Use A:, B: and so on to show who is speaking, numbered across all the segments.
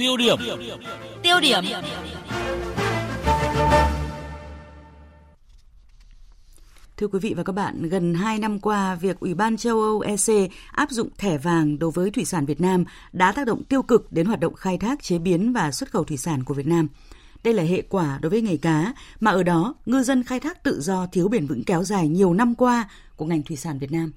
A: Tiêu điểm.
B: Tiêu điểm.
C: Thưa quý vị và các bạn, gần 2 năm qua, việc Ủy ban châu Âu EC áp dụng thẻ vàng đối với thủy sản Việt Nam đã tác động tiêu cực đến hoạt động khai thác, chế biến và xuất khẩu thủy sản của Việt Nam. Đây là hệ quả đối với nghề cá, mà ở đó ngư dân khai thác tự do thiếu bền vững kéo dài nhiều năm qua của ngành thủy sản Việt Nam.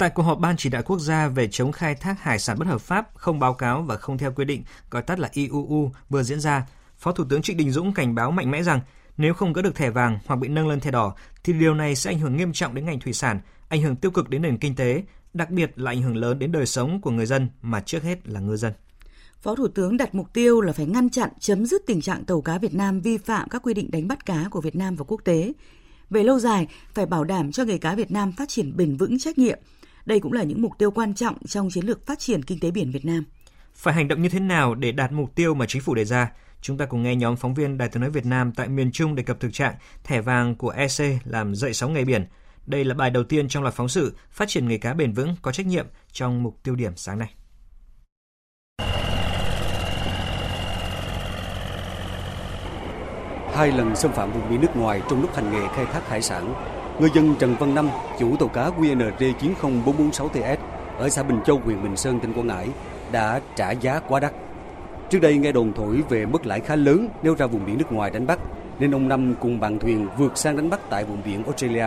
D: Tại cuộc họp Ban chỉ đạo quốc gia về chống khai thác hải sản bất hợp pháp, không báo cáo và không theo quy định, gọi tắt là IUU vừa diễn ra, Phó Thủ tướng Trịnh Đình Dũng cảnh báo mạnh mẽ rằng nếu không gỡ được thẻ vàng hoặc bị nâng lên thẻ đỏ thì điều này sẽ ảnh hưởng nghiêm trọng đến ngành thủy sản, ảnh hưởng tiêu cực đến nền kinh tế, đặc biệt là ảnh hưởng lớn đến đời sống của người dân mà trước hết là ngư dân.
C: Phó Thủ tướng đặt mục tiêu là phải ngăn chặn chấm dứt tình trạng tàu cá Việt Nam vi phạm các quy định đánh bắt cá của Việt Nam và quốc tế. Về lâu dài, phải bảo đảm cho nghề cá Việt Nam phát triển bền vững trách nhiệm. Đây cũng là những mục tiêu quan trọng trong chiến lược phát triển kinh tế biển Việt Nam.
D: Phải hành động như thế nào để đạt mục tiêu mà chính phủ đề ra? Chúng ta cùng nghe nhóm phóng viên Đài tiếng nói Việt Nam tại miền Trung đề cập thực trạng thẻ vàng của EC làm dậy sóng nghề biển. Đây là bài đầu tiên trong loạt phóng sự phát triển nghề cá bền vững có trách nhiệm trong mục tiêu điểm sáng nay.
E: Hai lần xâm phạm vùng biển nước ngoài trong lúc hành nghề khai thác hải sản, ngư dân Trần Văn Năm, chủ tàu cá QNR 90446TS ở xã Bình Châu, huyện Bình Sơn, tỉnh Quảng Ngãi đã trả giá quá đắt Trước đây nghe đồn thổi về mức lãi khá lớn nếu ra vùng biển nước ngoài đánh bắt, nên ông Năm cùng bạn thuyền vượt sang đánh bắt tại vùng biển Australia.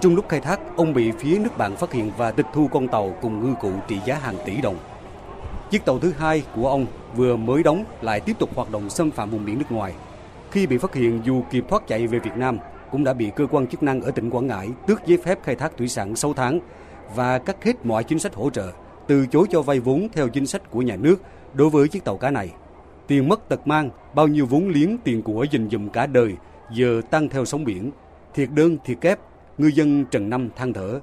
E: Trong lúc khai thác, ông bị phía nước bạn phát hiện và tịch thu con tàu cùng ngư cụ trị giá hàng tỷ đồng. Chiếc tàu thứ hai của ông vừa mới đóng lại tiếp tục hoạt động xâm phạm vùng biển nước ngoài. Khi bị phát hiện dù kịp thoát chạy về Việt Nam, cũng đã bị cơ quan chức năng ở tỉnh Quảng Ngãi tước giấy phép khai thác thủy sản 6 tháng và cắt hết mọi chính sách hỗ trợ, từ chối cho vay vốn theo chính sách của nhà nước đối với chiếc tàu cá này. Tiền mất tật mang, bao nhiêu vốn liếng tiền của dình dùm cả đời giờ tăng theo sóng biển. Thiệt đơn thiệt kép, ngư dân Trần Năm than thở.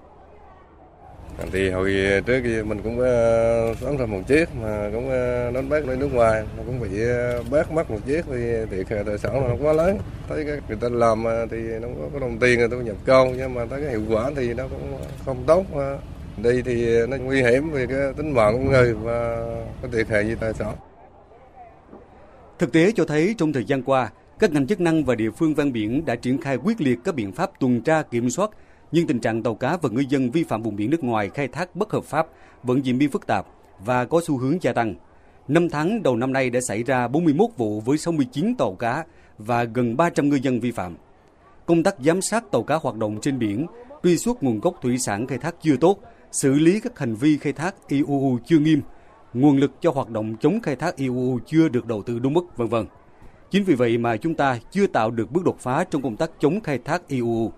F: Thì hồi trước kia mình cũng ờ, sống ra một chiếc mà cũng ờ, đánh bắt lên nước ngoài. Nó cũng bị ờ, bác mất một chiếc thì thiệt tài sản nó quá lớn. Thấy cái người ta làm thì nó có đồng tiền người ta nhập công nhưng mà thấy cái hiệu quả thì nó cũng không tốt đây thì nó nguy hiểm về cái tính mạng của người và có thiệt hại về tài sản.
E: Thực tế cho thấy trong thời gian qua, các ngành chức năng và địa phương ven biển đã triển khai quyết liệt các biện pháp tuần tra kiểm soát, nhưng tình trạng tàu cá và ngư dân vi phạm vùng biển nước ngoài khai thác bất hợp pháp vẫn diễn biến phức tạp và có xu hướng gia tăng. Năm tháng đầu năm nay đã xảy ra 41 vụ với 69 tàu cá và gần 300 ngư dân vi phạm. Công tác giám sát tàu cá hoạt động trên biển, truy xuất nguồn gốc thủy sản khai thác chưa tốt, xử lý các hành vi khai thác IUU chưa nghiêm, nguồn lực cho hoạt động chống khai thác IUU chưa được đầu tư đúng mức, vân vân. Chính vì vậy mà chúng ta chưa tạo được bước đột phá trong công tác chống khai thác IUU.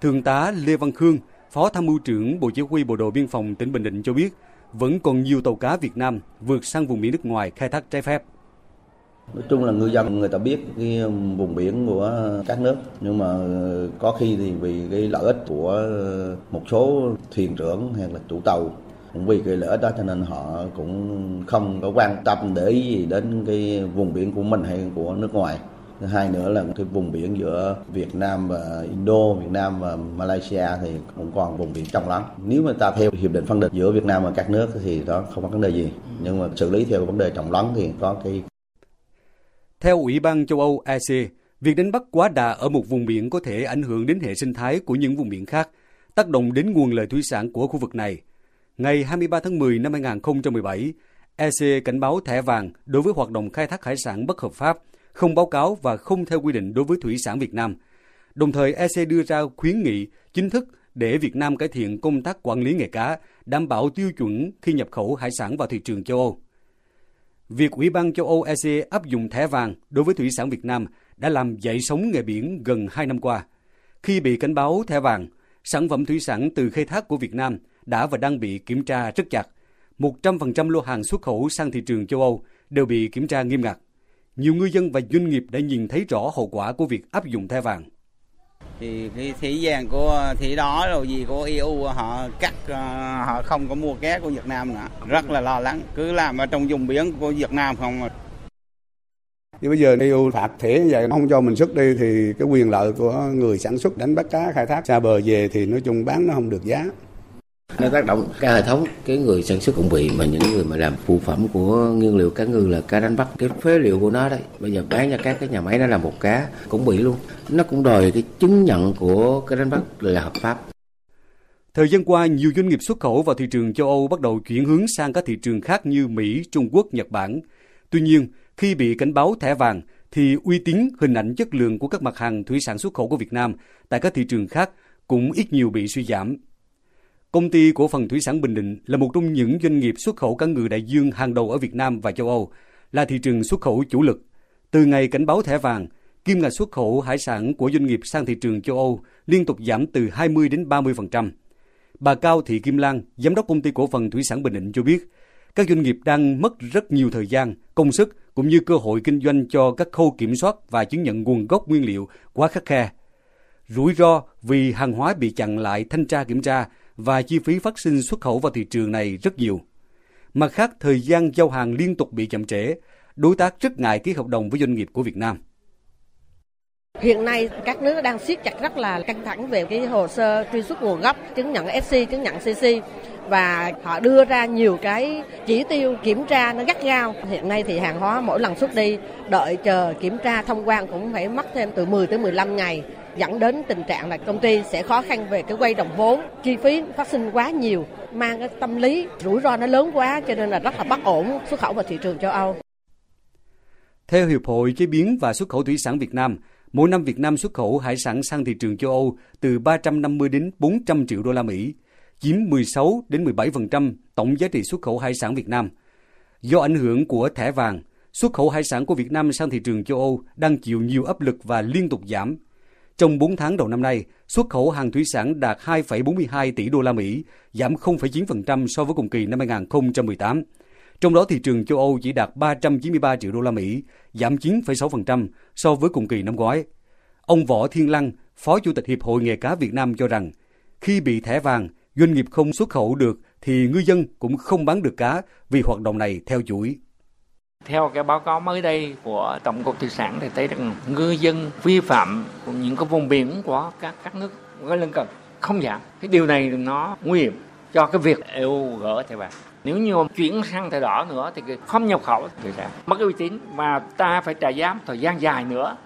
E: Thượng tá Lê Văn Khương, Phó Tham mưu trưởng Bộ Chỉ huy Bộ đội Biên phòng tỉnh Bình Định cho biết, vẫn còn nhiều tàu cá Việt Nam vượt sang vùng biển nước ngoài khai thác trái phép.
G: Nói chung là ngư dân người ta biết cái vùng biển của các nước nhưng mà ờ, có khi thì vì cái lợi ích của một số thuyền trưởng hay là chủ tàu cũng vì cái lợi ích đó cho nên họ cũng không có quan tâm để ý gì đến cái vùng biển của mình hay của nước ngoài thứ hai nữa là cái vùng biển giữa Việt Nam và Indo, Việt Nam và Malaysia thì cũng còn vùng biển trong lắm. Nếu mà ta theo hiệp định phân định giữa Việt Nam và các nước thì đó không có vấn đề gì. Nhưng mà xử lý theo vấn đề trọng lắng thì có cái
E: theo Ủy ban châu Âu EC, việc đánh bắt quá đà ở một vùng biển có thể ảnh hưởng đến hệ sinh thái của những vùng biển khác, tác động đến nguồn lợi thủy sản của khu vực này. Ngày 23 tháng 10 năm 2017, EC cảnh báo thẻ vàng đối với hoạt động khai thác hải sản bất hợp pháp, không báo cáo và không theo quy định đối với thủy sản Việt Nam. Đồng thời, EC đưa ra khuyến nghị chính thức để Việt Nam cải thiện công tác quản lý nghề cá, đảm bảo tiêu chuẩn khi nhập khẩu hải sản vào thị trường châu Âu. Việc Ủy ban châu Âu EC áp dụng thẻ vàng đối với thủy sản Việt Nam đã làm dậy sóng nghề biển gần 2 năm qua. Khi bị cảnh báo thẻ vàng, sản phẩm thủy sản từ khai thác của Việt Nam đã và đang bị kiểm tra rất chặt. 100% lô hàng xuất khẩu sang thị trường châu Âu đều bị kiểm tra nghiêm ngặt. Nhiều ngư dân và doanh nghiệp đã nhìn thấy rõ hậu quả của việc áp dụng thẻ vàng.
H: Thì cái thủy vàng của thị đó rồi gì của EU họ cắt ờ, họ không có mua ké của Việt Nam nữa. Rất là lo lắng. Cứ làm ở trong vùng biển của Việt Nam không
I: nhưng bây giờ EU phạt thẻ như vậy không cho mình xuất đi thì cái quyền lợi của người sản xuất đánh bắt cá khai thác xa bờ về thì nói chung bán nó không được giá
A: nó tác động cả hệ thống cái người sản xuất cũng bị mà những người mà làm phụ phẩm của nguyên liệu cá ngừ là cá đánh bắt cái phế liệu của nó đấy bây giờ bán cho các cái nhà máy nó làm một cá cũng bị luôn nó cũng đòi cái chứng nhận của cái đánh bắt là hợp pháp
E: Thời gian qua, nhiều doanh nghiệp xuất khẩu vào thị trường châu Âu bắt đầu chuyển hướng sang các thị trường khác như Mỹ, Trung Quốc, Nhật Bản. Tuy nhiên, khi bị cảnh báo thẻ vàng, thì uy tín, hình ảnh chất lượng của các mặt hàng thủy sản xuất khẩu của Việt Nam tại các thị trường khác cũng ít nhiều bị suy giảm. Công ty cổ phần thủy sản Bình Định là một trong những doanh nghiệp xuất khẩu cá ngừ đại dương hàng đầu ở Việt Nam và châu Âu, là thị trường xuất khẩu chủ lực. Từ ngày cảnh báo thẻ vàng, kim ngạch xuất khẩu hải sản của doanh nghiệp sang thị trường châu Âu liên tục giảm từ 20 đến 30%. Bà Cao Thị Kim Lan, giám đốc công ty cổ phần thủy sản Bình Định cho biết, các doanh nghiệp đang mất rất nhiều thời gian, công sức cũng như cơ hội kinh doanh cho các khâu kiểm soát và chứng nhận nguồn gốc nguyên liệu quá khắc khe. Rủi ro vì hàng hóa bị chặn lại thanh tra kiểm tra và chi phí phát sinh xuất khẩu vào thị trường này rất nhiều. Mặt khác, thời gian giao hàng liên tục bị chậm trễ, đối tác rất ngại ký hợp đồng với doanh nghiệp của Việt Nam.
B: Hiện nay các nước đang siết chặt rất là căng thẳng về cái hồ sơ truy xuất nguồn gốc, chứng nhận SC, chứng nhận CC và họ đưa ra nhiều cái chỉ tiêu kiểm tra nó gắt gao. Hiện nay thì hàng hóa mỗi lần xuất đi đợi chờ kiểm tra thông quan cũng phải mất thêm từ 10 tới 15 ngày dẫn đến tình trạng là công ty sẽ khó khăn về cái quay đồng vốn, chi phí phát sinh quá nhiều, mang cái tâm lý rủi ro nó lớn quá cho nên là rất là bất ổn xuất khẩu vào thị trường châu Âu.
E: Theo Hiệp hội Chế biến và Xuất khẩu Thủy sản Việt Nam, mỗi năm Việt Nam xuất khẩu hải sản sang thị trường châu Âu từ 350 đến 400 triệu đô la Mỹ, chiếm 16 đến 17% tổng giá trị xuất khẩu hải sản Việt Nam. Do ảnh hưởng của thẻ vàng, xuất khẩu hải sản của Việt Nam sang thị trường châu Âu đang chịu nhiều áp lực và liên tục giảm. Trong 4 tháng đầu năm nay, xuất khẩu hàng thủy sản đạt 2,42 tỷ đô la Mỹ, giảm 0,9% so với cùng kỳ năm 2018. Trong đó thị trường châu Âu chỉ đạt 393 triệu đô la Mỹ, giảm 9,6% so với cùng kỳ năm ngoái. Ông Võ Thiên Lăng, Phó Chủ tịch Hiệp hội Nghề cá Việt Nam cho rằng, khi bị thẻ vàng, doanh nghiệp không xuất khẩu được thì ngư dân cũng không bán được cá vì hoạt động này theo chuỗi.
J: Theo cái báo cáo mới đây của Tổng cục Thủy sản thì thấy rằng ngư dân vi phạm những cái vùng biển của các các nước có lân cận không giảm. Cái điều này nó nguy hiểm cho cái việc EU gỡ thẻ vàng. Nếu như chuyển sang thẻ đỏ nữa thì không nhập khẩu thì sản, mất uy tín và ta phải trả giá thời gian dài nữa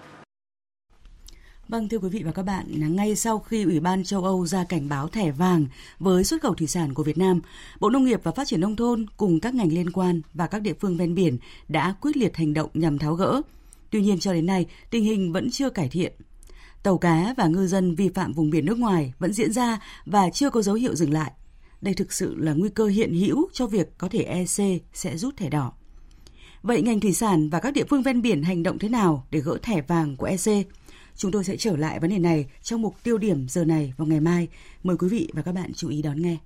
C: Vâng thưa quý vị và các bạn, ngay sau khi Ủy ban châu Âu ra cảnh báo thẻ vàng với xuất khẩu thủy sản của Việt Nam, Bộ Nông nghiệp và Phát triển Nông thôn cùng các ngành liên quan và các địa phương ven biển đã quyết liệt hành động nhằm tháo gỡ. Tuy nhiên cho đến nay, tình hình vẫn chưa cải thiện. Tàu cá và ngư dân vi phạm vùng biển nước ngoài vẫn diễn ra và chưa có dấu hiệu dừng lại. Đây thực sự là nguy cơ hiện hữu cho việc có thể EC sẽ rút thẻ đỏ. Vậy ngành thủy sản và các địa phương ven biển hành động thế nào để gỡ thẻ vàng của EC? Chúng tôi sẽ trở lại vấn đề này trong mục tiêu điểm giờ này vào ngày mai. Mời quý vị và các bạn chú ý đón nghe.